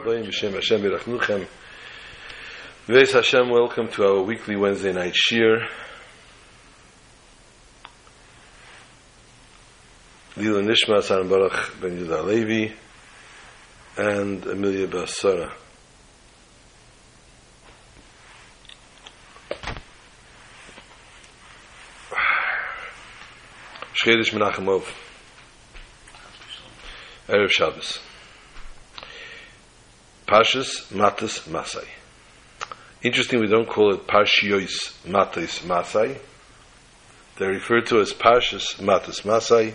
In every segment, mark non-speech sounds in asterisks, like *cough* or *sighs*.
Abbayim, B'Shem Hashem Birachnuchem. V'ez Hashem, welcome to our weekly Wednesday night shir. Lila Nishma, Saran Baruch Ben Yehuda Levi, and Amelia Basara. Shchedish Menachem. Erev Shabbos. Parshas Matas Masai. Interesting, we don't call it Parshiyos Matas Masai. They're referred to as Parshas Matas Masai,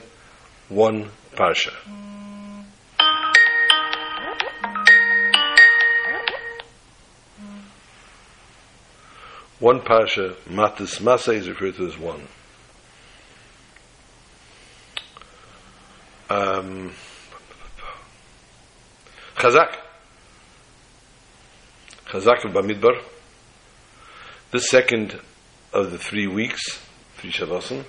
one Parsha. One Parsha, Matas Masai, is referred to as one. Um, Chazak. Chazak Bamidbar. The second of the three weeks, three Shabbosim,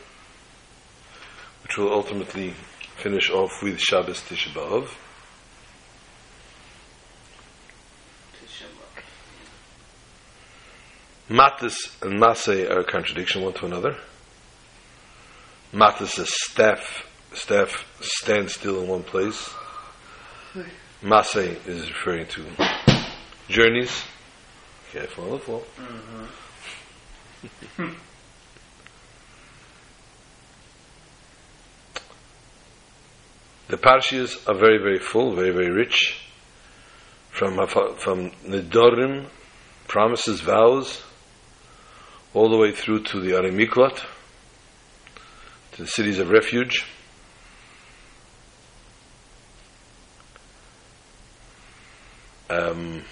which will ultimately finish off with Shabbos Tisha B'Av. Matis and Masay are a contradiction one to another. Matis is staff, staff stands still in one place. Masay is referring to journeys. Careful *laughs* the floor. the parshias are very, very full, very, very rich. From from Nidorim, promises, vows, all the way through to the Arimiklat, to the cities of refuge. Um,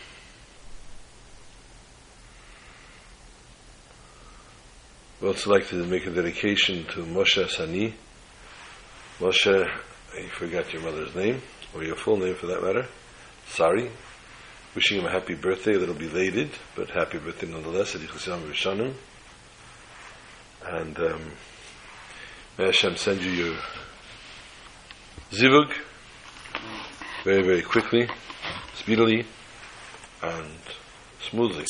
we also like to make a dedication to Moshe Sani. Moshe, I forgot your mother's name, or your full name for that matter. Sorry. Wishing him a happy birthday, a little belated, but happy birthday nonetheless. And um, may Hashem send you your zivug very, very quickly, speedily, and smoothly.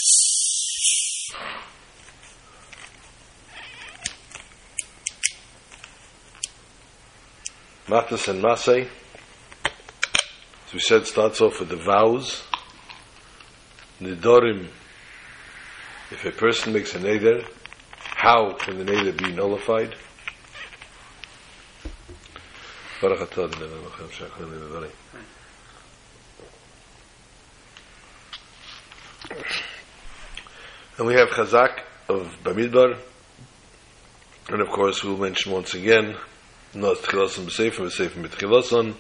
Matas and Masay, as we said, starts off with the vows. Nidorim, if a person makes a neder, how can the neder be nullified? And we have Chazak of Bamidbar, and of course we'll mention once again, not Tchilason B'Seifim, B'Seifim B'Tchilason.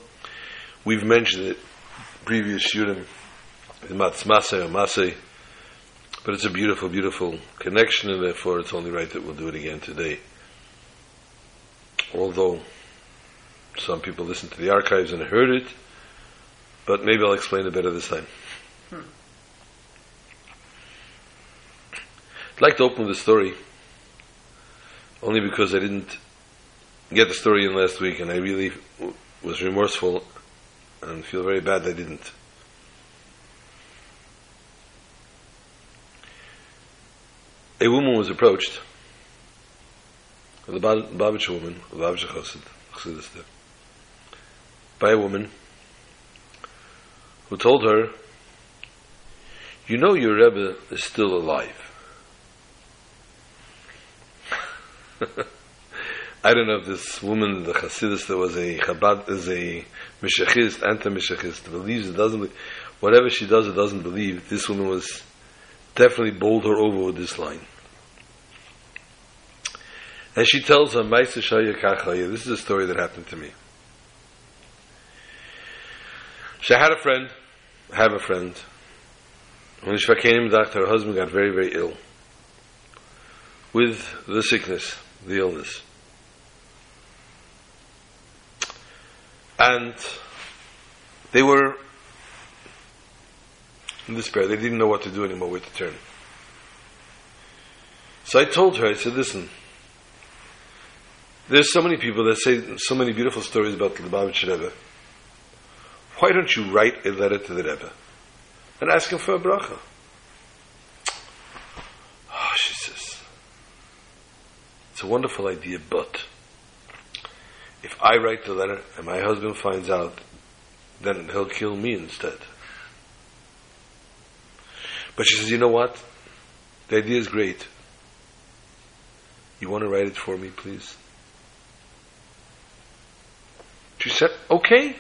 We've mentioned it previous Shurim, Matz Masay or Masay, but it's a beautiful, beautiful connection, and therefore it's only right that we'll do it again today. Although some people listened to the archives and heard it, but maybe I'll explain it better this time. Hmm. I'd like to open the story only because I didn't get the story in last week and I really was remorseful and feel very bad I didn't. A woman was approached, the Babich woman, the Chassid, by a woman who told her, You know your Rebbe is still alive. *laughs* I don't know if this woman, the Hasidus, that was a Chabad, is a Mishachist, anti-Mishachist, believes it doesn't, whatever she does, it doesn't believe. This woman was definitely bowled her over with this line. And she tells her, this is a story that happened to me. She had a friend, I have a friend. When she became doctor, her husband got very, very ill with the sickness, the illness. And they were in despair. They didn't know what to do anymore, where to turn. So I told her, I said, listen, there's so many people that say so many beautiful stories about the Lubavitch Rebbe. Why don't you write a letter to the Rebbe? and ask him for a bracha. Oh, she says, it's a wonderful idea, but if I write the letter and my husband finds out, then he'll kill me instead. But she says, you know what? The idea is great. You want to write it for me, please? She said, okay.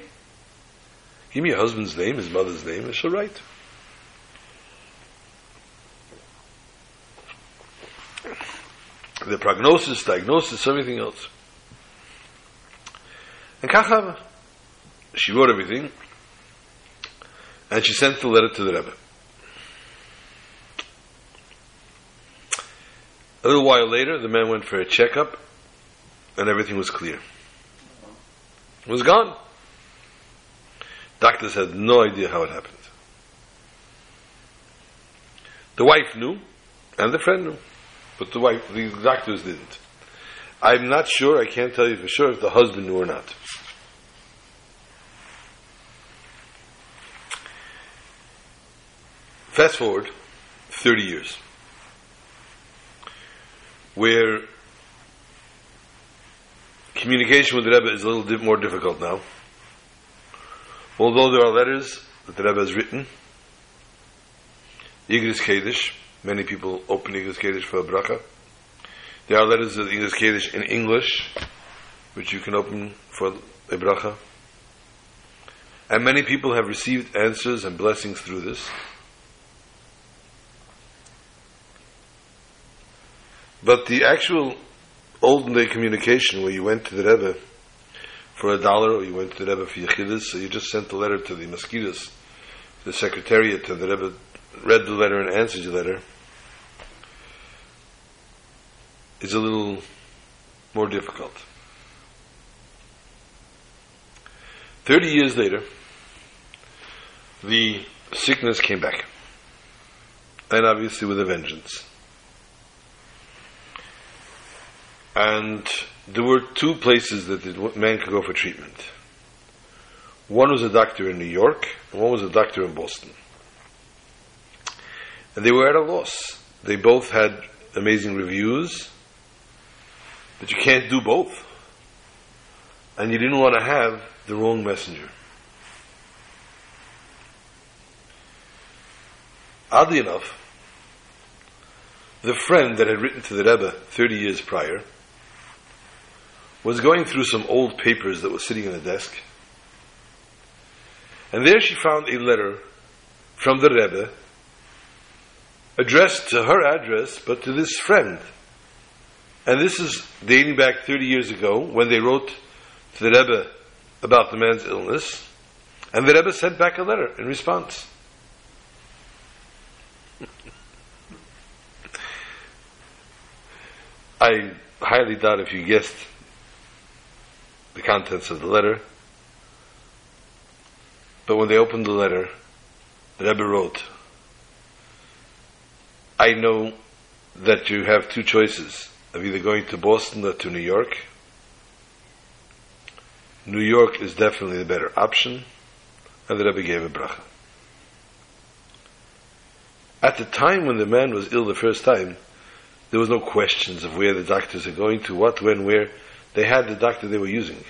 Give me your husband's name, his mother's name, and she'll write. The prognosis, diagnosis, everything else. And Kachava, she wrote everything, and she sent the letter to the Rebbe. A little while later, the man went for a checkup, and everything was clear. It was gone. Doctors had no idea how it happened. The wife knew, and the friend knew, but the wife, the doctors didn't. I'm not sure, I can't tell you for sure if the husband knew or not. Fast forward 30 years, where communication with the Rebbe is a little bit more difficult now. Although there are letters that the Rebbe has written, Igris Kedish, many people open Igris Kedish for a bracha. There are letters of Igris Kedish in English, which you can open for a bracha. And many people have received answers and blessings through this. But the actual olden day communication where you went to the Rebbe for a dollar or you went to the Rebbe for Yechidus, so you just sent the letter to the mazkirus, the secretariat, and the Rebbe read the letter and answered the letter, is a little more difficult. Thirty years later, the sickness came back. And obviously with a vengeance. And there were two places that man could go for treatment. One was a doctor in New York, and one was a doctor in Boston. And they were at a loss. They both had amazing reviews, but you can't do both. And you didn't want to have the wrong messenger. Oddly enough, the friend that had written to the Rebbe 30 years prior was going through some old papers that were sitting in a desk. And there she found a letter from the Rebbe addressed to her address, but to this friend. And this is dating back 30 years ago when they wrote to the Rebbe about the man's illness. And the Rebbe sent back a letter in response. I highly doubt if you guessed the contents of the letter. But when they opened the letter, the Rebbe wrote, I know that you have two choices of either going to Boston or to New York. New York is definitely the better option, and the Rebbe gave a bracha. At the time when the man was ill the first time, there was no questions of where the doctors are going to, what, when, where. They had the doctor they were using.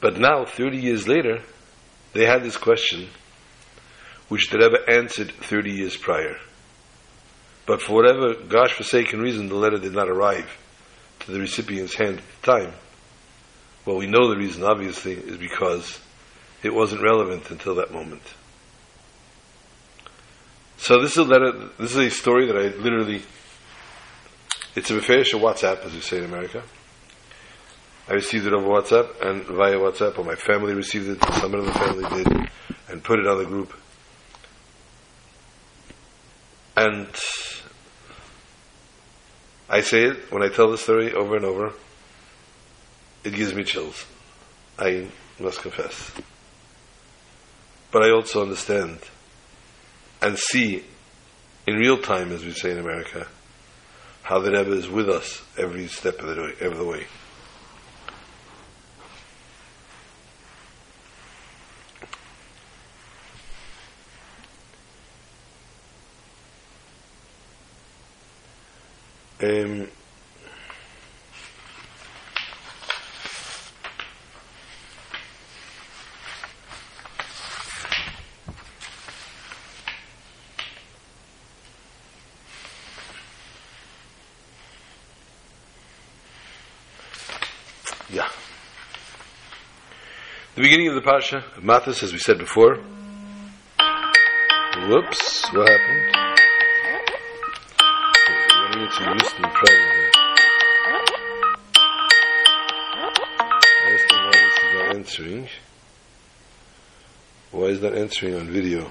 But now, 30 years later, they had this question, which the Rebbe answered 30 years prior. But for whatever gosh forsaken reason, the letter did not arrive to the recipient's hand at the time. Well, we know the reason, obviously, is because it wasn't relevant until that moment. So this is a letter, this is a story that I literally it's a Mefesh WhatsApp, as we say in America. I received it over WhatsApp and via WhatsApp, or my family received it, someone in the family did, and put it on the group. And I say it when I tell the story over and over, it gives me chills. I must confess. But I also understand and see in real time, as we say in America, how the Rebbe is with us every step of the way. Of the way. Um, beginning of the Pasha of Mathis, as we said before. Whoops, what happened? Why is answering. Why is that answering on video?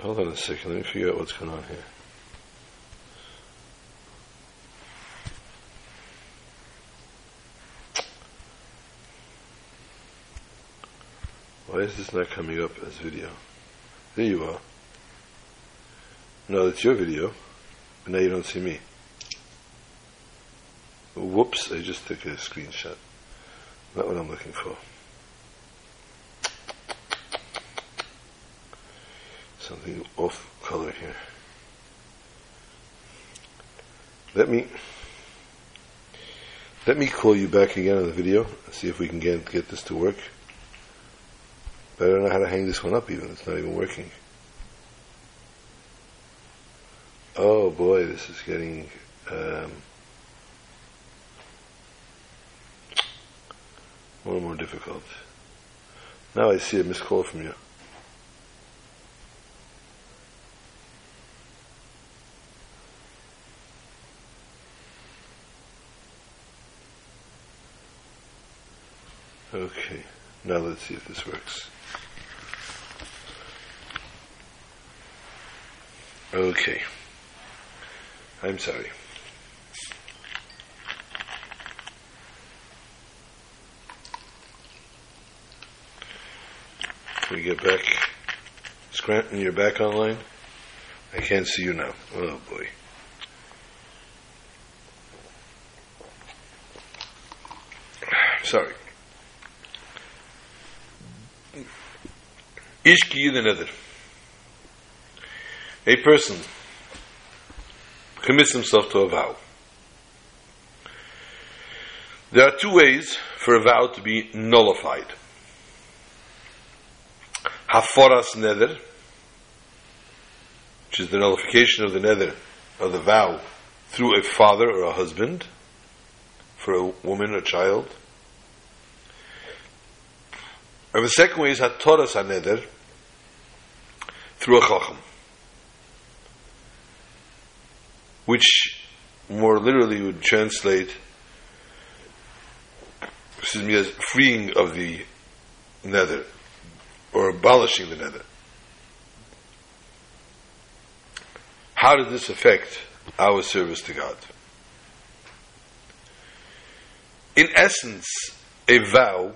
Hold on a second, let me figure out what's going on here. Why is this not coming up as video? There you are. No, that's your video, but now you don't see me. Whoops, I just took a screenshot. Not what I'm looking for. Something off color here. Let me let me call you back again on the video and see if we can get get this to work. But I don't know how to hang this one up even. It's not even working. Oh boy, this is getting um, more and more difficult. Now I see a missed call from you. Okay, now let's see if this works. Okay. I'm sorry. We get back? Scranton, you're back online? I can't see you now. Oh boy. Sorry. Ishki the neder. A person commits himself to a vow. There are two ways for a vow to be nullified. Haforas neder, which is the nullification of the neder, of the vow, through a father or a husband, for a woman or child. And the second way is Hatoras neder, through a chacham. Which more literally would translate excuse me, as freeing of the neder or abolishing the neder. How does this affect our service to God? In essence, a vow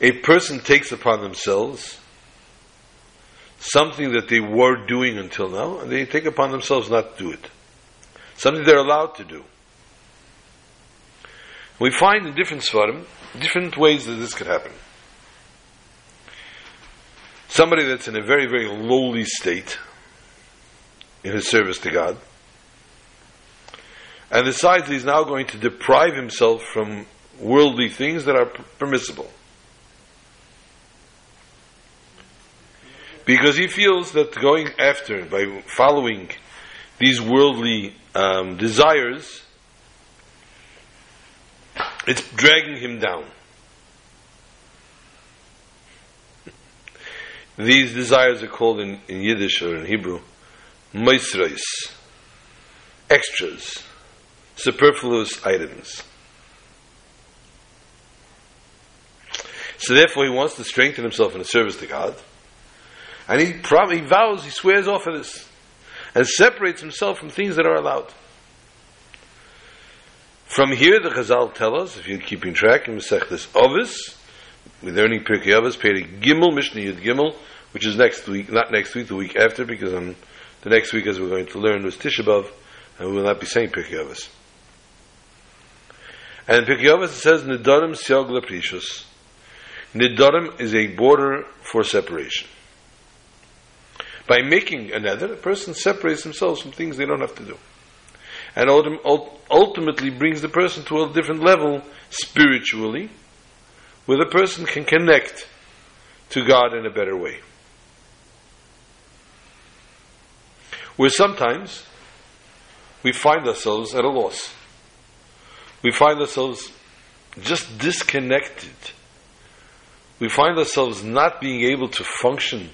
a person takes upon themselves something that they were doing until now, and they take upon themselves not to do it. Something they're allowed to do. We find in different svarim, different ways that this could happen. Somebody that's in a very, very lowly state in his service to God, and decides he's now going to deprive himself from worldly things that are permissible. Because he feels that going after, by following these worldly um, desires, it's dragging him down. These desires are called in, in Yiddish or in Hebrew, moisrais, extras, superfluous items. So therefore he wants to strengthen himself in the service to God. And he probably vows, he swears off of this, and separates himself from things that are allowed. From here, the Chazal tell us, if you're keeping track in Masechtas Ovis, we're learning Pirkei Avos, Perek Gimel, Mishnah Yud Gimel, which is next week, not next week, the week after, because on the next week, as we're going to learn, was Tisha B'Av, and we will not be saying Pirkei Avos. And in Pirkei Avos it says, Nidarim Siog Leprishus. Nidarim is a border for separation. By making a neder, a person separates themselves from things they don't have to do. And ultimately brings the person to a different level spiritually, where the person can connect to God in a better way. Where sometimes we find ourselves at a loss. We find ourselves just disconnected. We find ourselves not being able to function,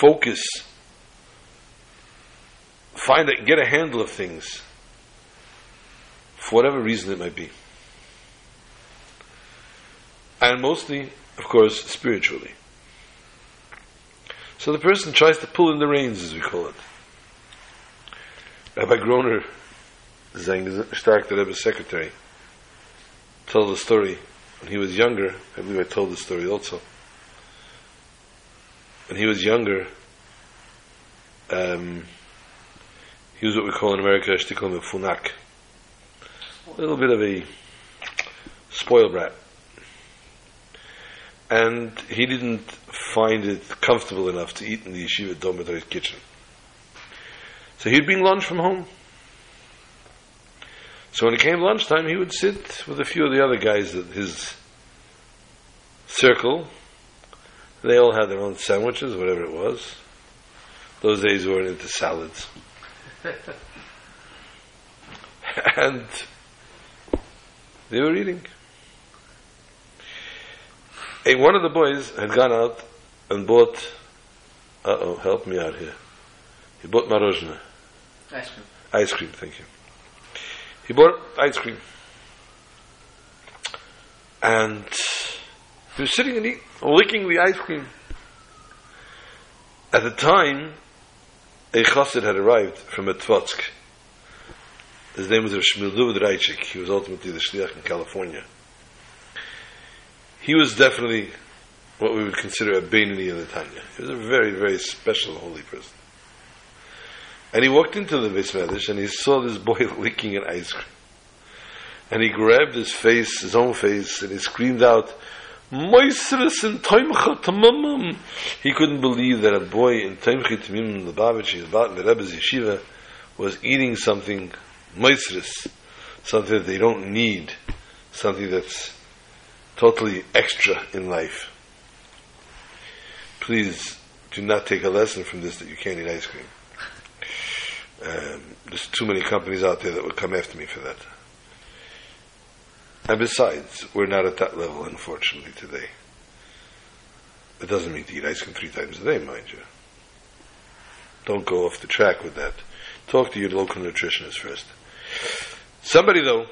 focus, find it, get a handle of things, for whatever reason it might be. And mostly, of course, spiritually. So the person tries to pull in the reins, as we call it. Rabbi Groner, Stark, the Rebbe's secretary, told the story when he was younger. I believe I told the story also. When he was younger, um, he was what we call in America a funak. A little bit of a spoiled brat. And he didn't find it comfortable enough to eat in the yeshiva dormitory kitchen. So he'd bring lunch from home. So when it came lunchtime, he would sit with a few of the other guys at his circle. They all had their own sandwiches, whatever it was. Those days we weren't into salads. *laughs* and they were eating. Hey, one of the boys had gone out and bought, uh oh, help me out here. He bought marozhna. Ice cream. Ice cream, thank you. He bought ice cream. And he was sitting and eating, licking the ice cream. At the time, a chassid had arrived from Etvotsk. His name was Shmuel David Raichik. He was ultimately the shliach in California. He was definitely what we would consider a Beinoni in the Tanya. He was a very, very special holy person. And he walked into the Beis Medrash and he saw this boy *laughs* licking an ice cream. And he grabbed his face, his own face, and he screamed out, Moisris in Toimcha Tamamam. He couldn't believe that a boy in Toimcha Tamimim, the Babich, the Rebbe's yeshiva, was eating something Moisris, something that they don't need, something that's totally extra in life. Please do not take a lesson from this that you can't eat ice cream. Um, there's too many companies out there that would come after me for that. And besides, we're not at that level, unfortunately, today. It doesn't mean to eat ice cream three times a day, mind you. Don't go off the track with that. Talk to your local nutritionist first. Somebody, though,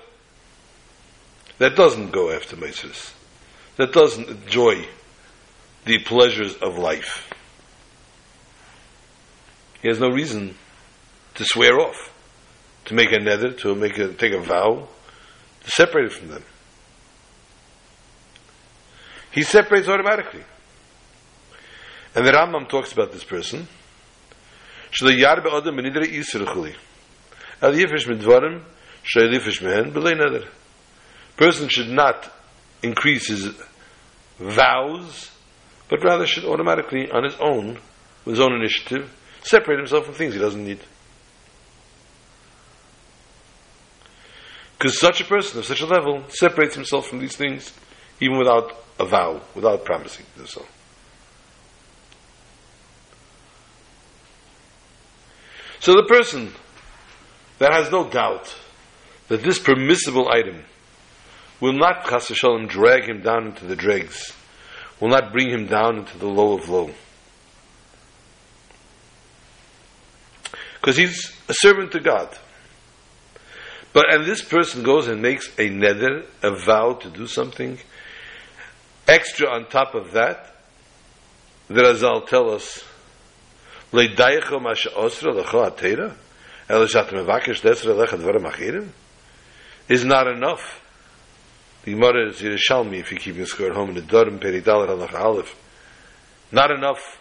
that doesn't go after Mises, that doesn't enjoy the pleasures of life, he has no reason to swear off, to make a neder, to make a, take a vow, to separate it from them. He separates automatically. And the Rambam talks about this person. The person should not increase his vows, but rather should automatically, on his own, with his own initiative, separate himself from things he doesn't need. Because such a person of such a level separates himself from these things even without a vow, without promising to do so. So the person that has no doubt that this permissible item will not, chas v'shalom, drag him down into the dregs, will not bring him down into the low of low. Because he's a servant to God. But and this person goes and makes a neder, a vow to do something. Extra on top of that, the Razal tell us, is not enough. The Gemara is Yerushalmi, if you keep your score at home in the Durham Peridalet Halach Aleph. Not enough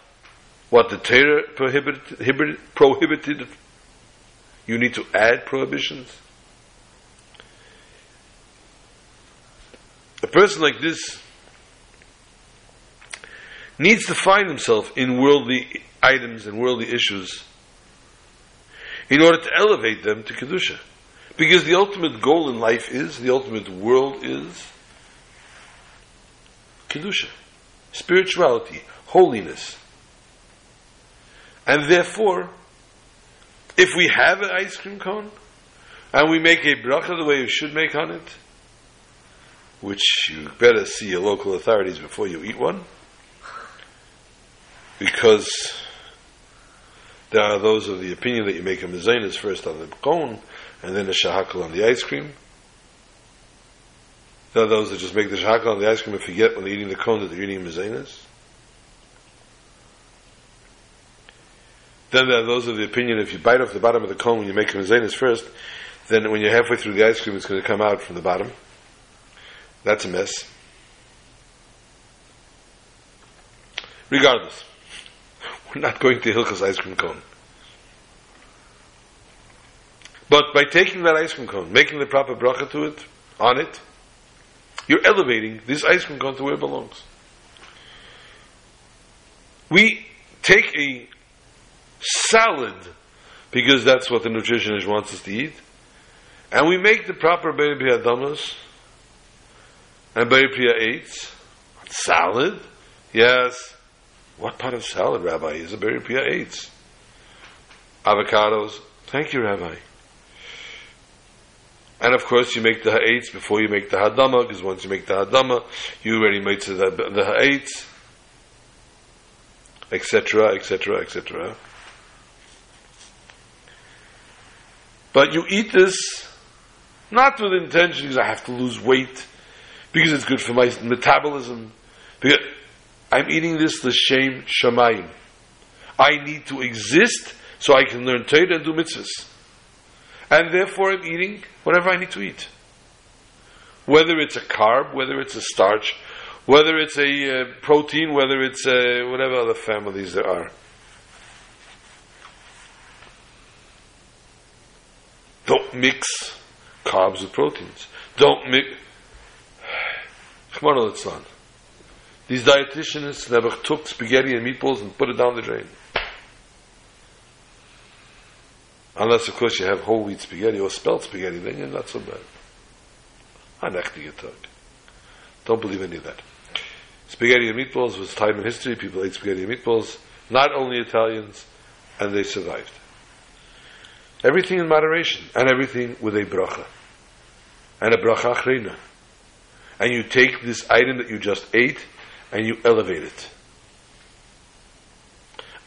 what the Torah prohibited, prohibited. You need to add prohibitions. Person like this needs to find himself in worldly items and worldly issues in order to elevate them to Kedusha. Because the ultimate goal in life is, the ultimate world is Kedusha, spirituality, holiness. And therefore, if we have an ice cream cone, and we make a bracha the way you should make on it, which you better see your local authorities before you eat one, because there are those of the opinion that you make a mezainis first on the cone and then a shahakal on the ice cream. There are those that just make the shahakal on the ice cream and forget when they're eating the cone that they're eating mezainis. Then there are those of the opinion if you bite off the bottom of the cone when you make a mezainis first, then when you're halfway through the ice cream, it's going to come out from the bottom. That's a mess. Regardless, we're not going to Hilchas ice cream cone. But by taking that ice cream cone, making the proper bracha to it, on it, you're elevating this ice cream cone to where it belongs. We take a salad, because that's what the nutritionist wants us to eat, and we make the proper Beir Adamas and Beir Eitz. Salad? Yes. What part of salad, Rabbi, is a Beir Eitz? Avocados? Thank you, Rabbi. And of course, you make the ha'etz before you make the hadama, because once you make the hadama, you already made the, the ha'etz, etc., etc., etc. But you eat this not with intention because I have to lose weight, because it's good for my metabolism. Because I'm eating this the shame shamayim. I need to exist so I can learn Torah and do mitzvahs. And therefore I'm eating whatever I need to eat. Whether it's a carb, whether it's a starch, whether it's a uh, protein, whether it's uh, whatever other families there are. Don't mix carbs with proteins. Don't mix. On, son. These dietitians never took spaghetti and meatballs and put it down the drain. Unless, of course, you have whole wheat spaghetti or spelt spaghetti, then you're not so bad. Don't believe any of that. Spaghetti and meatballs was time in history. People ate spaghetti and meatballs. Not only Italians, and they survived. Everything in moderation, and everything with a bracha and a bracha achrina. And you take this item that you just ate and you elevate it.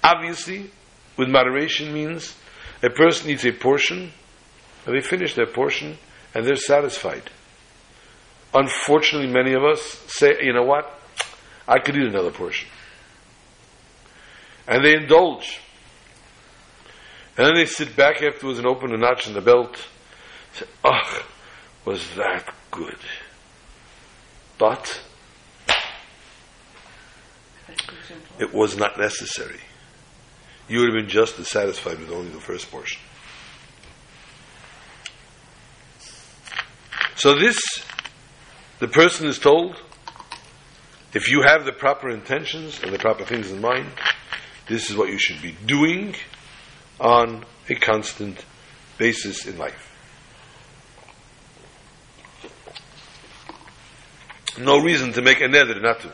Obviously, with moderation means a person eats a portion, and they finish their portion, and they're satisfied. Unfortunately, many of us say, you know what? I could eat another portion. And they indulge. And then they sit back afterwards and open a notch in the belt. Say, ugh, was that good. But it was not necessary. You would have been just as satisfied with only the first portion. So this, the person is told, if you have the proper intentions and the proper things in mind, this is what you should be doing on a constant basis in life. No reason to make a neder not to.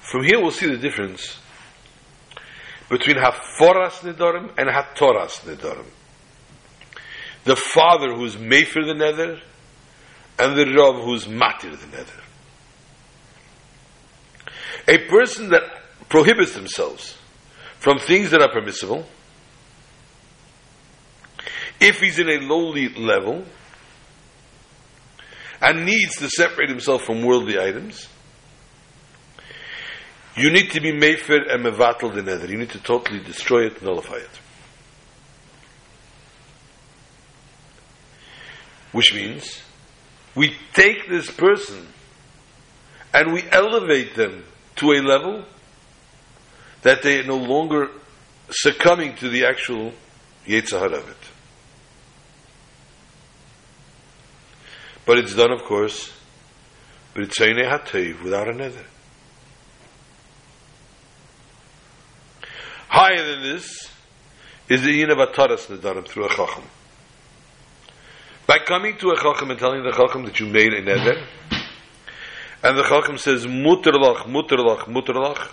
From here we'll see the difference between Haforas Nidorim and Hatoras Nidorim. The father who's made for the neder and the Rav who's matir the neder. A person that prohibits themselves from things that are permissible, if he's in a lowly level, and needs to separate himself from worldly items, you need to be mefer and mevatel the neder. You need to totally destroy it, nullify it. Which means we take this person and we elevate them to a level that they are no longer succumbing to the actual Yetzirah of it. But it's done, of course, But it's saying a without a neder. Higher than this is the yin of ataras nedarim through a chacham. By coming to a chacham and telling the chacham that you made a neder, and the chacham says muterlach, muterlach, muterlach,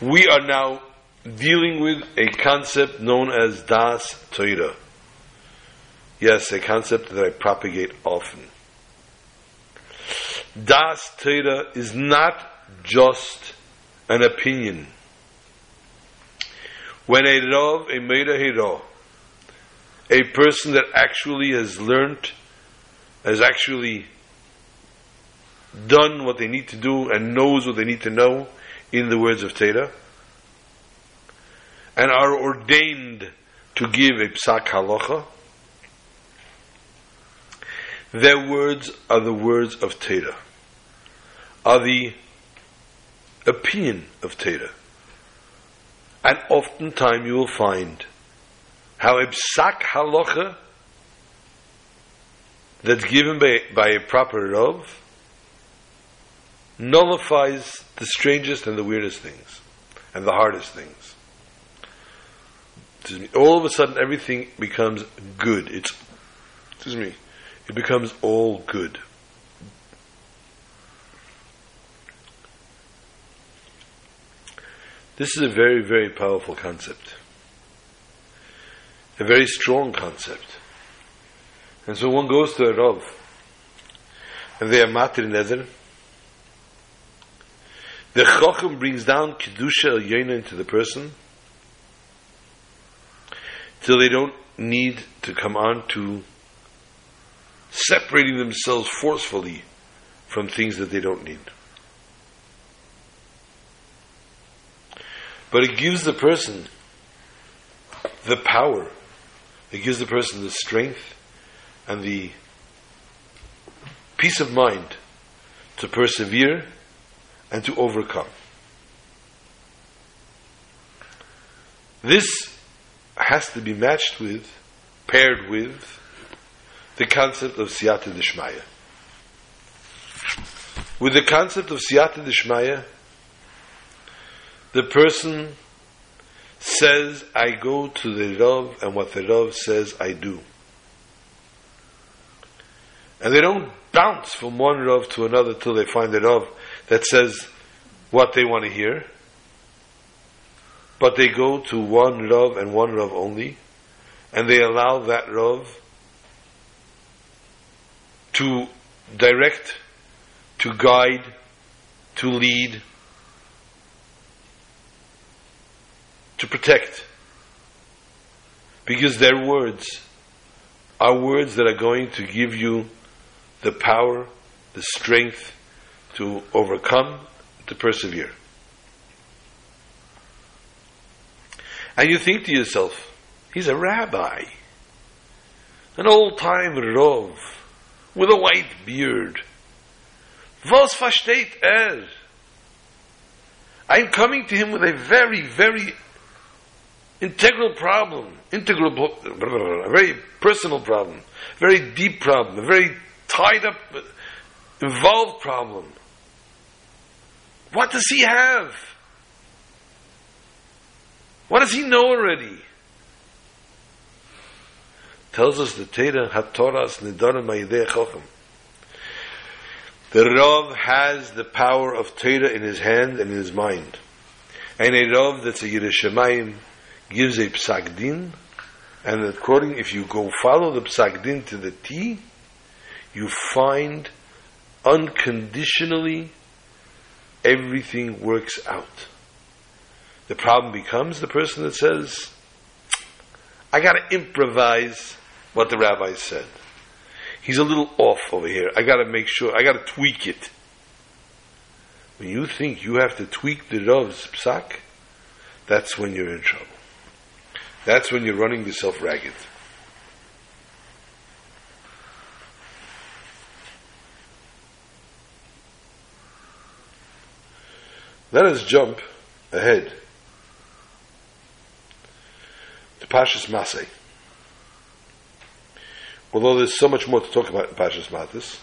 we are now dealing with a concept known as das Torah. Yes, a concept that I propagate often. Das Torah is not just an opinion. When a Rav, a Meira Hira, a person that actually has learned, has actually done what they need to do and knows what they need to know in the words of Torah, and are ordained to give a psak halacha, their words are the words of Torah, are the opinion of Torah. And oftentimes you will find how a psak halacha that's given by, by a proper Rav nullifies the strangest and the weirdest things and the hardest things. All of a sudden, everything becomes good. It's, excuse me, it becomes all good. This is a very, very powerful concept. A very strong concept. And so one goes to a Rav, and they are matir neder. The Chochem brings down Kedusha El into the person, till they don't need to come on to separating themselves forcefully from things that they don't need. But it gives the person the power, it gives the person the strength and the peace of mind to persevere and to overcome. This has to be matched with, paired with, the concept of siyata dishmaya. With the concept of siyata dishmaya, the person says, I go to the Rav, and what the Rav says, I do. And they don't bounce from one Rav to another till they find a Rav that says what they want to hear. But they go to one Rav and one Rav only, and they allow that Rav to direct, to guide, to lead, to protect. Because their words are words that are going to give you the power, the strength to overcome, to persevere. And you think to yourself, he's a rabbi, an old time Rov, with a white beard. Was versteht er? I'm coming to him with a very, very integral problem, integral, a very personal problem, very deep problem, a very tied up, involved problem. What does he have? What does he know already? Tells us the Torah HaTorahs Nidarim Ma'idei Chochem. The Rav has the power of Torah in his hand and in his mind. And a Rav that's a Yerushalayim gives a Psak Din, and according, if you go follow the Psak Din to the T, you find unconditionally everything works out. The problem becomes the person that says, I got to improvise what the rabbi said. He's a little off over here. I got to make sure, I got to tweak it. When you think you have to tweak the Rav's psak, that's when you're in trouble. That's when you're running yourself ragged. Let us jump ahead to Pashas Masay although there's so much more to talk about in Parshas Matos.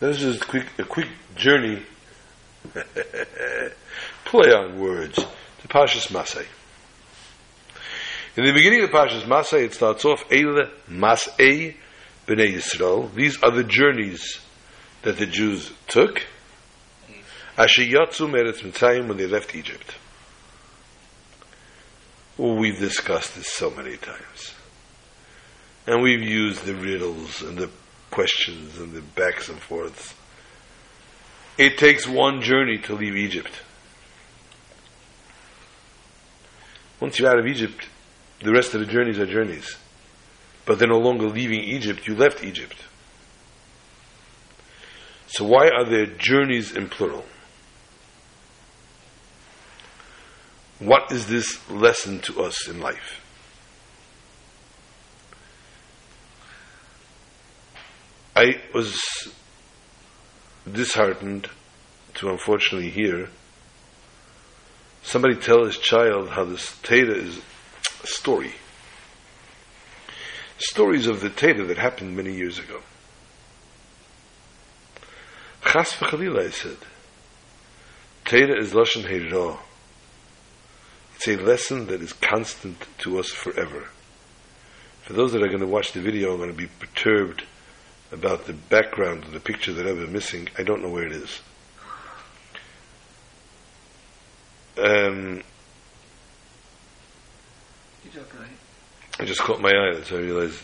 This is a quick, a quick journey, *laughs* play on words, to Parshas Masay. In the beginning of Parshas Masay, it starts off, Eile Masay B'nai Yisrael. These are the journeys that the Jews took. Asher Yatzu Meretz Mitzrayim when they left Egypt. We've discussed this so many times. And we've used the riddles and the questions and the backs and forths. It takes one journey to leave Egypt. Once you're out of Egypt, the rest of the journeys are journeys. But they're no longer leaving Egypt, you left Egypt. So why are there journeys in plural? What is this lesson to us in life? I was disheartened to unfortunately hear somebody tell his child how this Torah is a story. Stories of the Torah that happened many years ago. Chas v'chalila, I said. Torah is Lashon Hora'ah. It's a lesson that is constant to us forever. For those that are going to watch the video, I'm going to be perturbed about the background of the picture that I've been missing. I don't know where it is. Um, I just caught my eye, so I realized.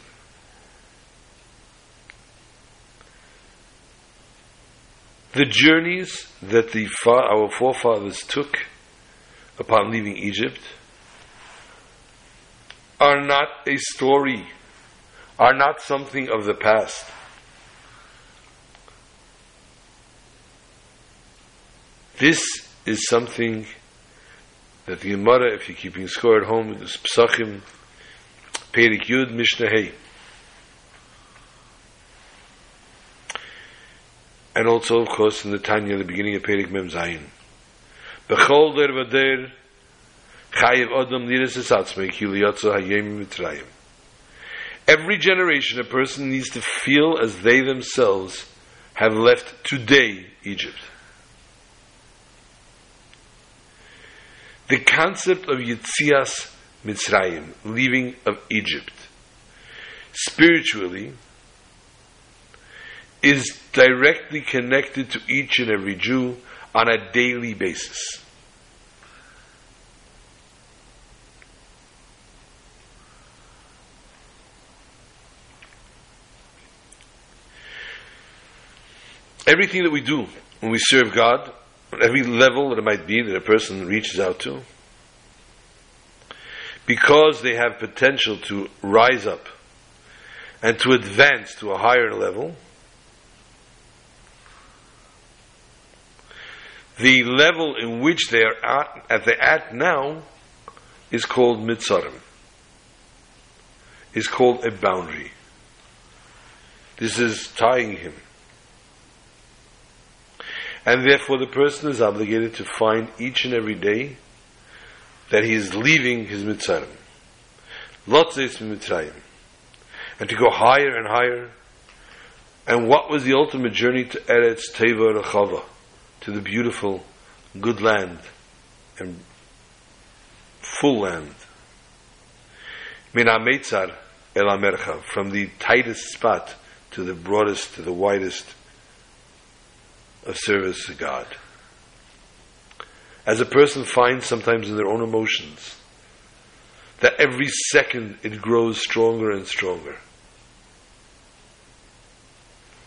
The journeys that the our forefathers took upon leaving Egypt are not a story, are not something of the past. This is something that the Gemara, if you're keeping score at home, is Psachim, Perik Yud, Mishnah Hey. And also, of course, in the Tanya, the beginning of Perik Mem Zayin. Vader chayiv odom liris esatzme kiliyotzo hayem mitzrayim. Every generation, a person needs to feel as they themselves have left today Egypt. The concept of Yitzias Mitzrayim, leaving of Egypt, spiritually, is directly connected to each and every Jew on a daily basis. Everything that we do when we serve God, at every level that it might be that a person reaches out to, because they have potential to rise up and to advance to a higher level, the level in which they are at, at the at now is called mitzarim. Is called a boundary. This is tying him. And therefore the person is obligated to find each and every day that he is leaving his mitzarim. Lotzes mitzrayim. And to go higher and higher. And what was the ultimate journey to Eretz Teva Rechava? To the beautiful, good land and full land. Mina Meitzar El Amercha, from the tightest spot to the broadest, to the widest of service to God. As a person finds sometimes in their own emotions, that every second it grows stronger and stronger.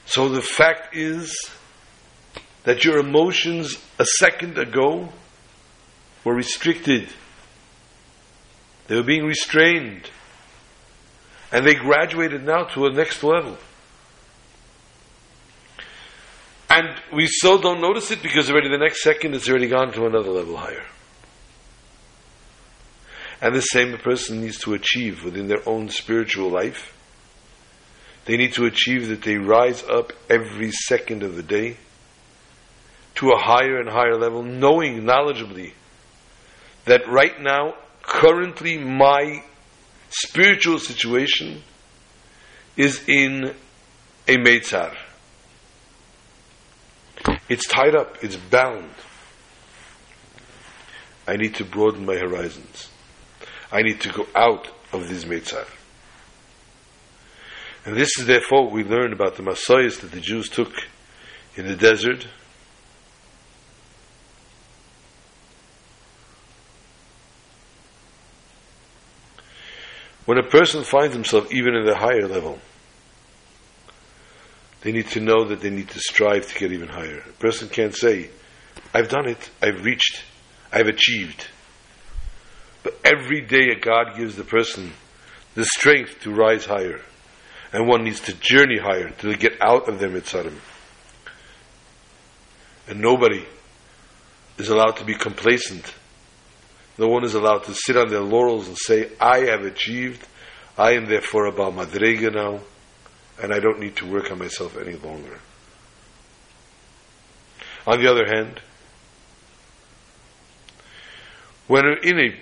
So the fact is that your emotions a second ago were restricted. They were being restrained. And they graduated now to a next level. And we so don't notice it because already the next second it's already gone to another level higher. And the same a person needs to achieve within their own spiritual life. They need to achieve that they rise up every second of the day to a higher and higher level, knowing knowledgeably that right now, currently, my spiritual situation is in a Meitzar. It's tied up, it's bound. I need to broaden my horizons. I need to go out of this Mitzvah. And this is therefore what we learn about the Masaos that the Jews took in the desert. When a person finds himself even in the higher level, they need to know that they need to strive to get even higher. A person can't say, I've done it, I've reached, I've achieved. But every day God gives the person the strength to rise higher. And one needs to journey higher to get out of their mitzarim. And nobody is allowed to be complacent. No one is allowed to sit on their laurels and say, I have achieved, I am therefore about Madrega now, and I don't need to work on myself any longer. On the other hand, when in a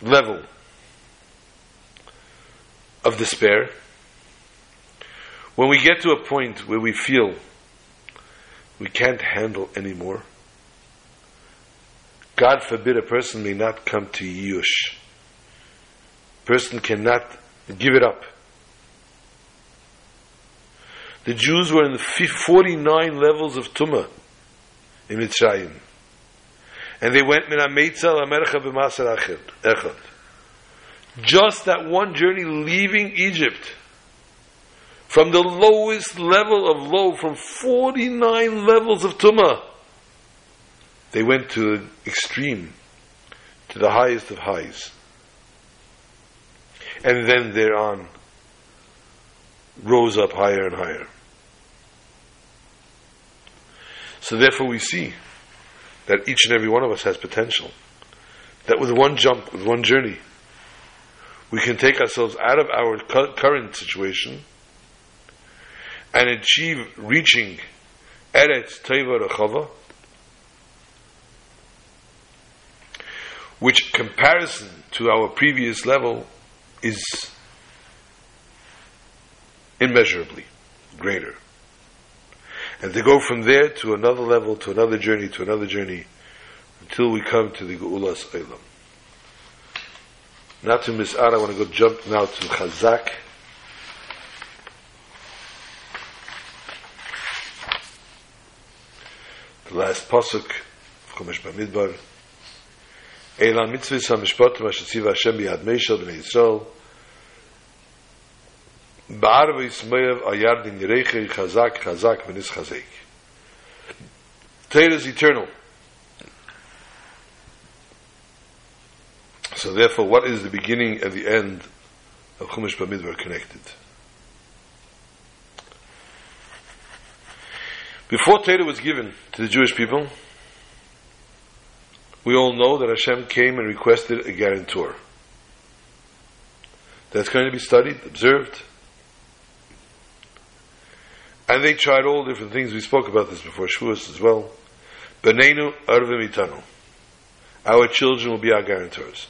level of despair, when we get to a point where we feel we can't handle anymore, God forbid a person may not come to Yush. Person cannot give it up. The Jews were in the 49 levels of Tumah in Mitzrayim. And they went min ha-meitzel ha-mercha b'masar echad. Just that one journey leaving Egypt from the lowest level of low, from 49 levels of Tumah, they went to the extreme, to the highest of highs. And then thereon rose up higher and higher. So therefore we see that each and every one of us has potential. That with one jump, with one journey, we can take ourselves out of our current situation and achieve reaching Eretz Teva Rechava, which comparison to our previous level is immeasurably greater. And to go from there to another level, to another journey, to another journey, until we come to the Geulas Eilam. Not to miss out, I want to go jump now to Chazak. The last pasuk, Chumash Bamidbar. Torah is eternal. So therefore, what is the beginning and the end of Chumash Bamidbar connected? Before Torah was given to the Jewish people, we all know that Hashem came and requested a guarantor. That's going to be studied, observed. And they tried all different things. We spoke about this before Shavuos as well. Benenu arvim itanu. Our children will be our guarantors.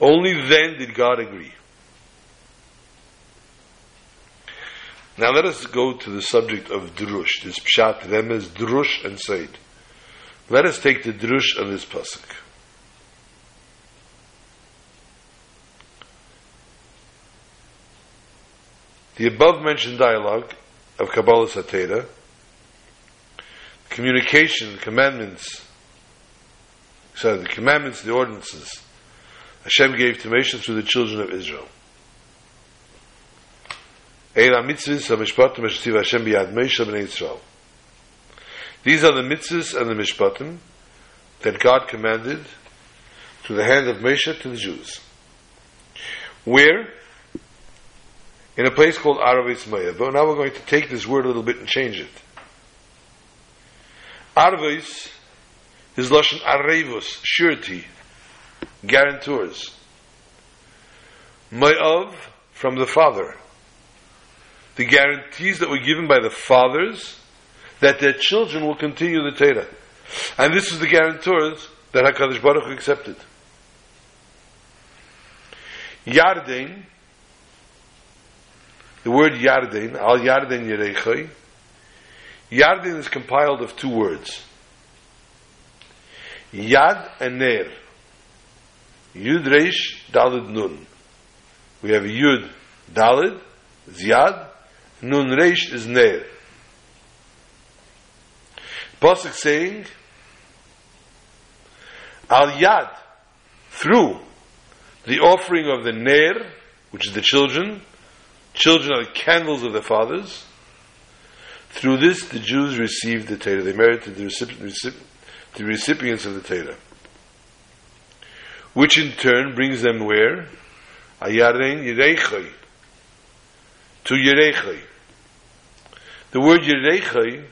Only then did God agree. Now let us go to the subject of drush, this pshat, remez, drush, and seid. Let us take the drush of this pasuk. The above mentioned dialogue of Kabbalas Torah, communication, commandments, sorry, the commandments, the ordinances Hashem gave to Moshe through the children of Israel. Eila mitzvahs ha-mishpatim asher Hashem biyad Moshe b'nei Yisrael. These are the mitzvahs and the mishpatim that God commanded to the hand of Moshe to the Jews. Where? In a place called Aravis Maya. But now we're going to take this word a little bit and change it. Aravis is Lashon Arevus, surety, guarantors. Mayav, from the Father. The guarantees that were given by the fathers that their children will continue the Torah. And this is the guarantors that HaKadosh Baruch Hu accepted. Yarden, the word Yarden, Al Yarden Yerechai, Yardin is compiled of two words. Yad and Ner. Yud Reish Dalid Nun. We have Yud Dalid, Yad, Nun Reish is Ner. Pasuk saying, Al Yad, through the offering of the Ner, which is the children, children are the candles of their fathers. Through this, the Jews received the Torah. They merited the, recipient, the recipients of the Torah. Which in turn brings them where? Ayaren Yerechai. To Yerechai. The word Yerechai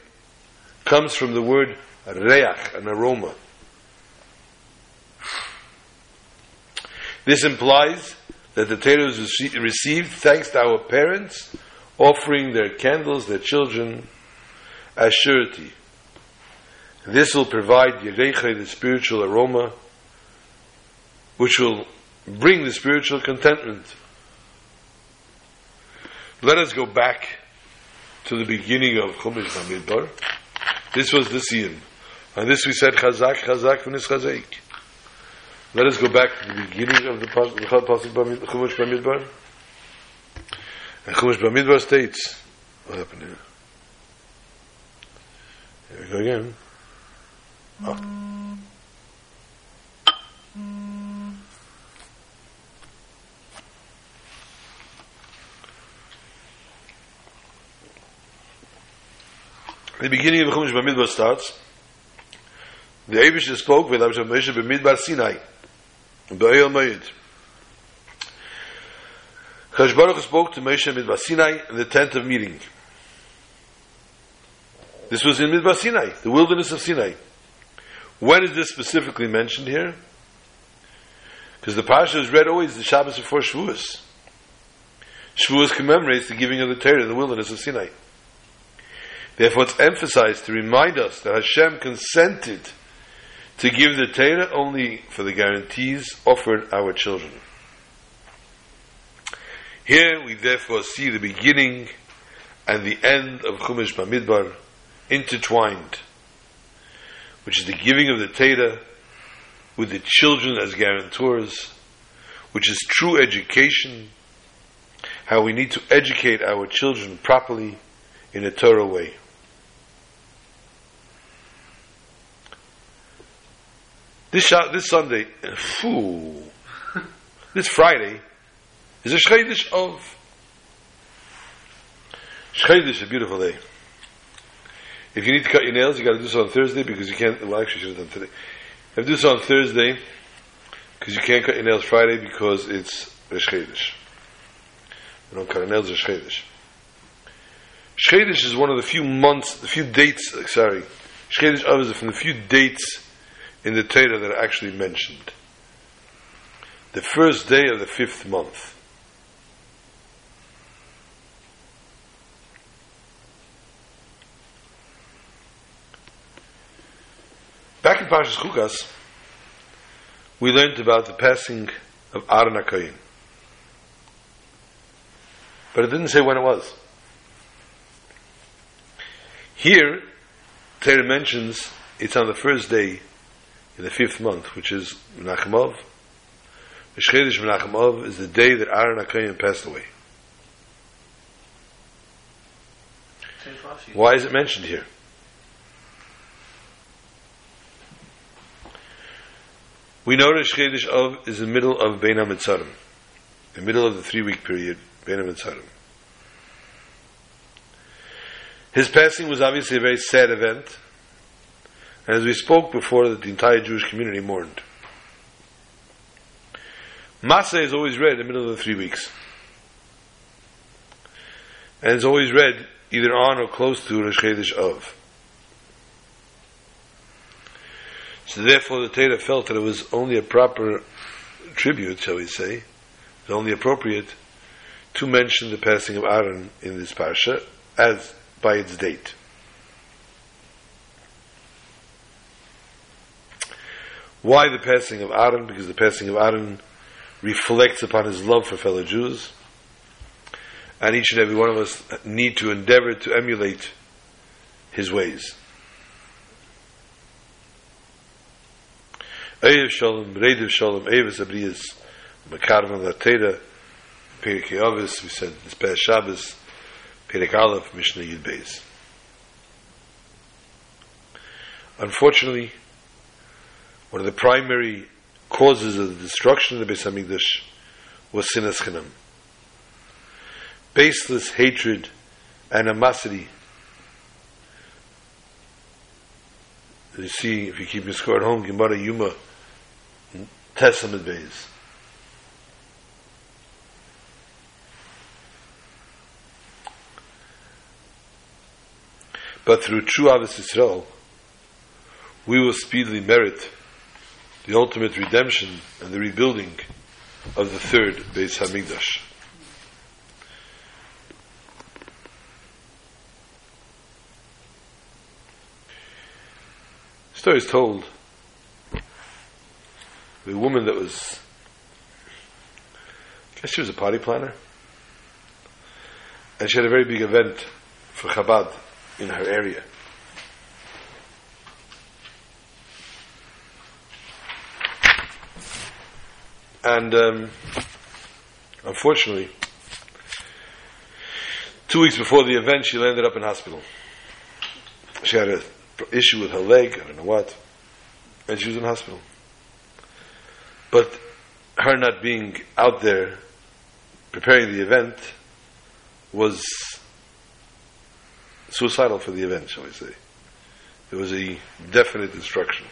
comes from the word reach, an aroma. This implies that the Torah was received thanks to our parents offering their candles, their children, as surety. This will provide Yerechai, the spiritual aroma, which will bring the spiritual contentment. Let us go back to the beginning of Chumash Bamidbar. This was the scene. And this we said, Chazak, Chazak, V'nis Chazak. Let us go back to the beginning of the Pasuk Chumash Bamidbar. And Chumash Bamidbar states, what happened here? Here we go again. Oh. The beginning of the Chumash Bamidbar starts. The Abish spoke with Abishah Moshe Bamidbar Sinai. Ba'il Mayid. Chash Baruch spoke to Moshe Midbar Sinai in the tent of meeting. This was in Midbar Sinai, the wilderness of Sinai. When is this specifically mentioned here? Because the Parsha is read always the Shabbos before Shavuos. Shavuos commemorates the giving of the Torah in the wilderness of Sinai. Therefore, it's emphasized to remind us that Hashem consented to give the Torah only for the guarantees offered our children. Here we therefore see the beginning and the end of Chumash Bamidbar intertwined, which is the giving of the Torah with the children as guarantors, which is true education, how we need to educate our children properly in a Torah way. This this Sunday, this Friday is a Shchedish of Shchedish, is a beautiful day. If you need to cut your nails, you got to do so on Thursday because you can't. Well, actually, should have done today. Have to do so on Thursday because you can't cut your nails Friday because it's Chodesh. You don't cut your nails Rosh Chodesh. Shchedish is one of the few months, the few dates. Sorry, Shchedish Av is from the few dates in the Torah that are actually mentioned. The first day of the fifth month. Back in Parshas Chukas, we learned about the passing of Aaron HaKoyin. But it didn't say when it was. Here, Torah mentions it's on the first day in the fifth month, which is Menachemov. The Shchedish Menachemov is the day that Aaron HaKoyin passed away. Why is it mentioned here? We know that Shchedish Av is the middle of Bein HaMetzarim, the middle of the three-week period, Bein HaMetzarim. His passing was obviously a very sad event, as we spoke before, that the entire Jewish community mourned. Masa is always read in the middle of the three weeks. And it's always read either on or close to Rosh Chodesh of. So therefore the Torah felt that it was only a proper tribute, shall we say, it was only appropriate to mention the passing of Aaron in this parsha as by its date. Why the passing of Aaron? Because the passing of Aaron reflects upon his love for fellow Jews. And each and every one of us need to endeavor to emulate his ways. Eiv Shalom, Reidiv Shalom, Eivis Abriyas, Mekarvan LaTorah, Perik Yovis, we said this past Shabbos, Perik Aleph, Mishnah Yud Beis. Unfortunately, one of the primary causes of the destruction of the Beis Hamikdash was sinas chinam. Baseless hatred, animosity. You see, if you keep your score at home, Gemara Yoma, Testament Beis. But through true Ahavas Yisrael, we will speedily merit the ultimate redemption and the rebuilding of the third Beis Hamikdash. Story is told the woman that was, I guess she was a party planner, and she had a very big event for Chabad in her area. And um, unfortunately, two weeks before the event, she landed up in hospital. She had an issue with her leg, I don't know what, and she was in hospital. But her not being out there preparing the event was suicidal for the event, shall we say. There was a definite instruction.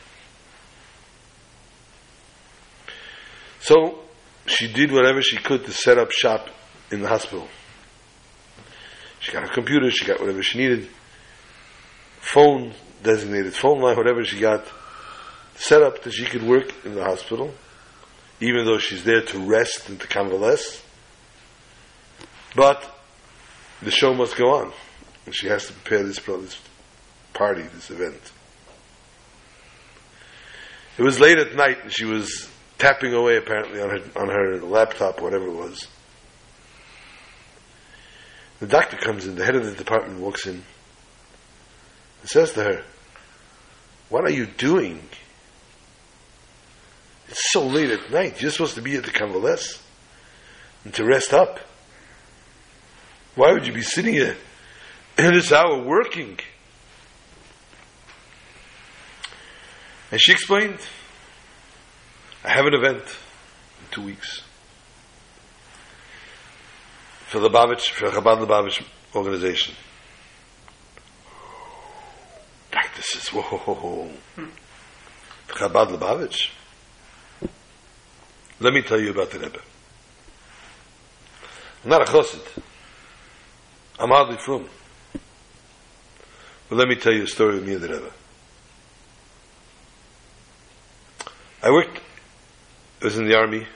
So she did whatever she could to set up shop in the hospital. She got a computer, she got whatever she needed, phone, designated phone line, whatever she got set up that she could work in the hospital, even though she's there to rest and to convalesce. But the show must go on. And she has to prepare this, this party, this event. It was late at night and she was tapping away apparently on her on her laptop, whatever it was. The doctor comes in, the head of the department walks in and says to her, What are you doing? It's so late at night. You're supposed to be at the convalesce and to rest up. Why would you be sitting here in this hour working? And she explained I have an event in two weeks for the Babich, for Chabad Lubavitch organization. Like this is whoa, Chabad Lubavitch. Let me tell you about the Rebbe. I'm not a chassid. I'm hardly from. But let me tell you a story of me and the Rebbe. I worked was in the army,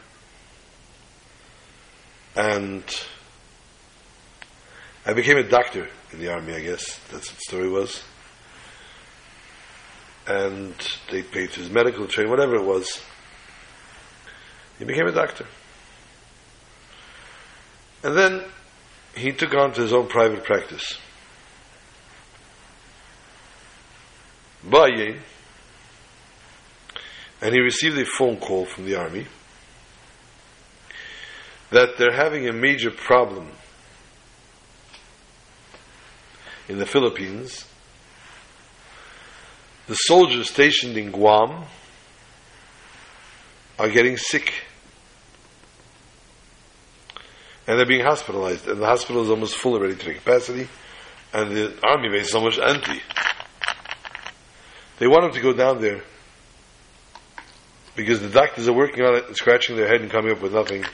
and I became a doctor in the army. I guess that's what the story was. And they paid for his medical training, whatever it was. He became a doctor, and then he took on to his own private practice. Baye and he received a phone call from the army that they're having a major problem in the Philippines. The soldiers stationed in Guam are getting sick. And they're being hospitalized. And the hospital is almost full already to the capacity. And the army base is almost empty. They want them to go down there because the doctors are working on it and scratching their head and coming up with nothing.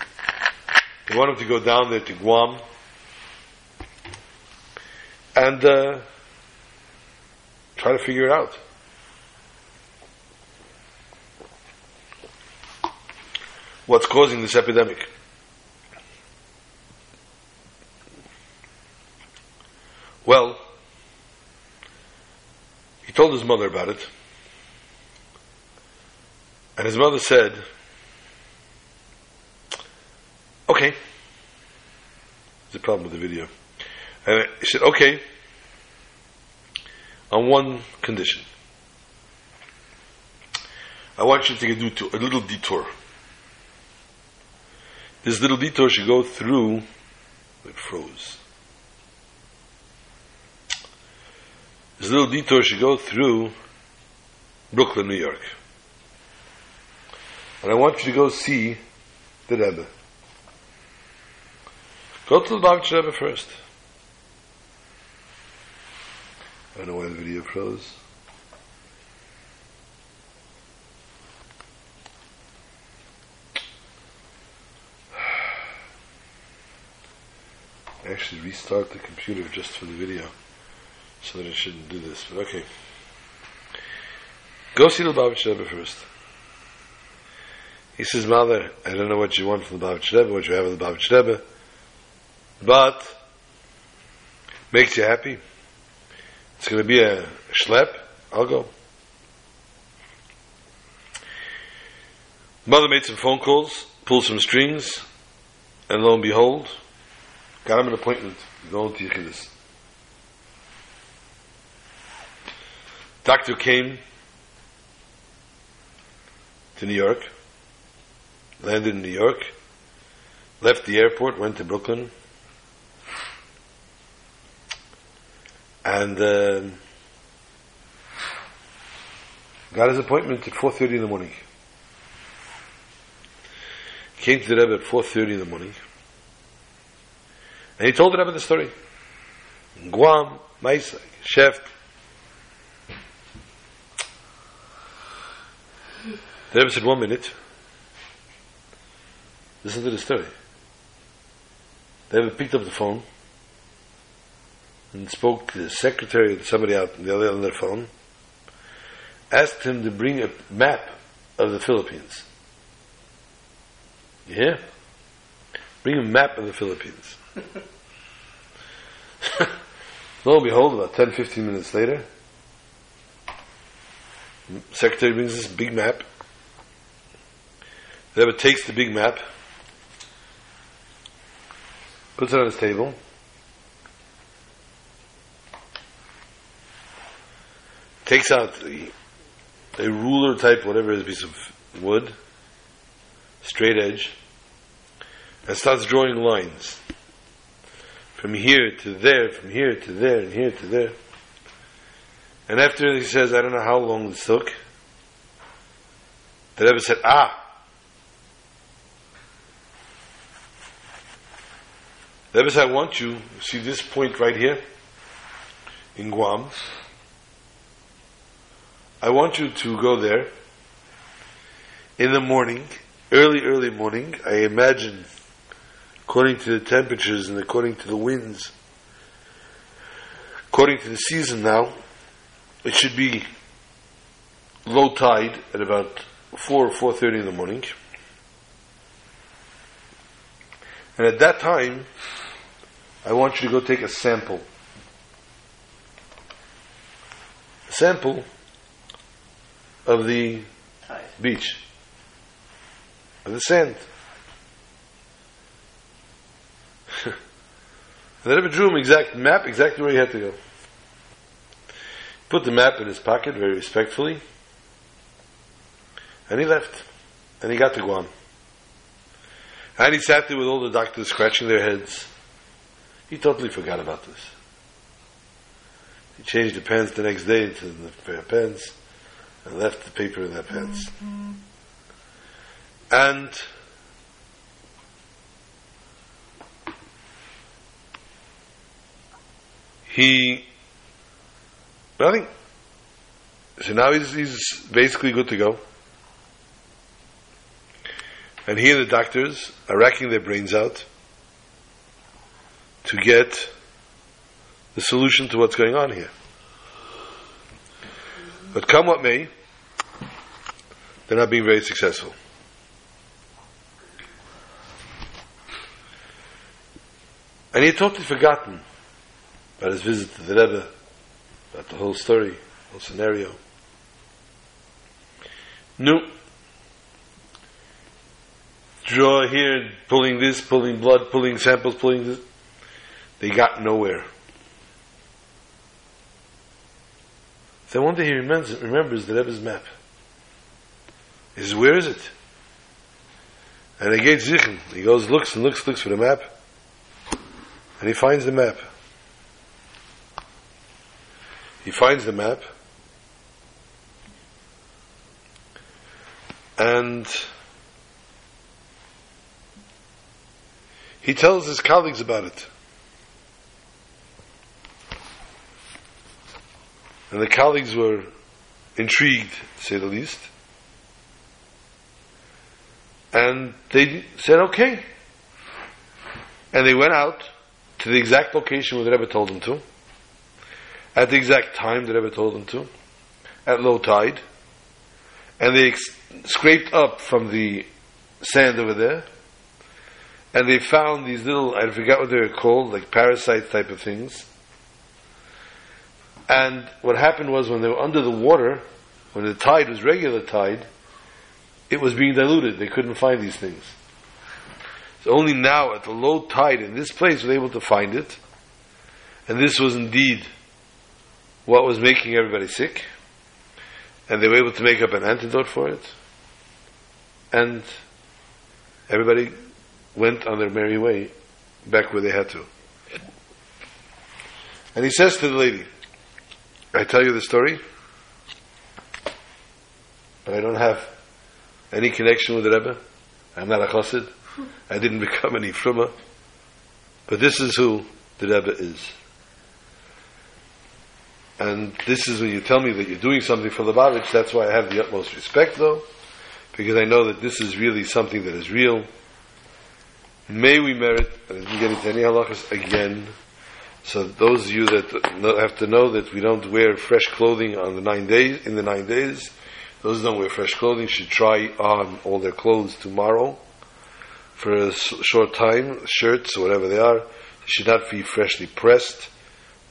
They want him to go down there to Guam and uh, try to figure it out. What's causing this epidemic? Well, he told his mother about it. And his mother said, Okay. There's a problem with the video. And she said, Okay. on one condition. I want you to take a, a little detour. This little detour should go through, it froze. This little detour should go through Brooklyn, New York. And I want you to go see the Rebbe. Go to the Lubavitch Rebbe first. I don't know why the video froze. *sighs* I actually restart the computer just for the video so that I shouldn't do this, but okay. Go see the Lubavitch Rebbe first. He says, Mother, I don't know what you want from the Lubavitch Rebbe, what you have in the Lubavitch Rebbe, but makes you happy. It's going to be a schlep. I'll go. Mother made some phone calls, pulled some strings, and lo and behold, got him an appointment. Going to Yechidus. Doctor came to New York, landed in New York, left the airport, went to Brooklyn, and uh, got his appointment at 4.30 in the morning. Came to the Rebbe at 4.30 in the morning, and he told the Rebbe the story. Guam, Maisa, Chef. The Rebbe said, one minute. Listen to the story. The Rebbe picked up the phone, and spoke to the secretary or somebody out on the other end of the phone, asked him to bring a map of the Philippines. You hear? Bring a map of the Philippines. *laughs* Lo and behold, about 10, 15 minutes later, secretary brings this big map. The takes the big map, puts it on his table, takes out a, a ruler type, whatever is a piece of wood, straight edge, and starts drawing lines from here to there, from here to there, and here to there. And after he says, I don't know how long this took, the Rebbe said, Ah! Rebbe said, I want you, see this point right here in Guam, I want you to go there in the morning, early, early morning. I imagine, according to the temperatures and according to the winds, according to the season now, it should be low tide at about 4 or 4.30 in the morning. And at that time, I want you to go take a sample. A sample of the beach, of the sand. *laughs* and the Rebbe drew him exact map, exactly where he had to go. Put the map in his pocket very respectfully, and he left. And he got to Guam. And he sat there with all the doctors scratching their heads. He totally forgot about this. He changed the pants the next day into the pair of pants and left the paper in their pants. Mm-hmm. And he nothing. So now he's, he's basically good to go. And he and the doctors are racking their brains out to get the solution to what's going on here. But come what may, they're not being very successful. And he had totally forgotten about his visit to the Rebbe, about the whole story, whole scenario. No. Draw here, pulling this, pulling blood, pulling samples, pulling this. They got nowhere. Then one day he remembers, remembers the Rebbe's map. He says, where is it? And he gets Zichen. He goes, looks and looks, looks for the map. And he finds the map. He finds the map. And he tells his colleagues about it. And the colleagues were intrigued, to say the least. And they said, okay. And they went out to the exact location where the Rebbe told them to, at the exact time the Rebbe told them to, at low tide. And they ex- scraped up from the sand over there, and they found these little, I forgot what they were called, like parasite type of things. And what happened was when they were under the water, when the tide was regular tide, it was being diluted. They couldn't find these things. So only now, at the low tide in this place, were they able to find it. And this was indeed what was making everybody sick. And they were able to make up an antidote for it. And everybody went on their merry way back where they had to. And he says to the lady, I tell you the story, but I don't have any connection with the Rebbe. I'm not a chassid. I didn't *laughs* become any fruma. But this is who the Rebbe is. And this is when you tell me that you're doing something for the Lubavitch, that's why I have the utmost respect though, because I know that this is really something that is real. May we merit, I didn't get into any halachas again, so those of you that have to know that we don't wear fresh clothing on the nine days, in the nine days, those who don't wear fresh clothing should try on all their clothes tomorrow for a short time, shirts or whatever they are. They should not be freshly pressed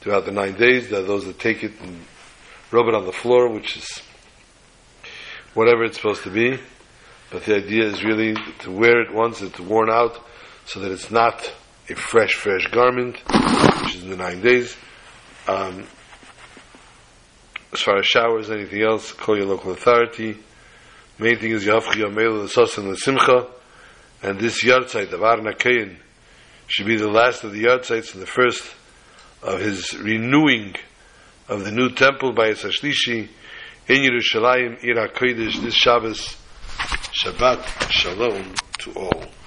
throughout the nine days. There are those that take it and rub it on the floor, which is whatever it's supposed to be. But the idea is really to wear it once it's worn out so that it's not a fresh, fresh garment, which is in the nine days. Um, as far as showers, anything else, call your local authority. Main thing is Yavchi the and the Simcha. And this yahrzeit of Aaron HaKoyin should be the last of the yahrzeits and the first of his renewing of the new temple by Yisashlishi in Yerushalayim, Ir HaKodesh, this Shabbos, Shabbat Shalom to all.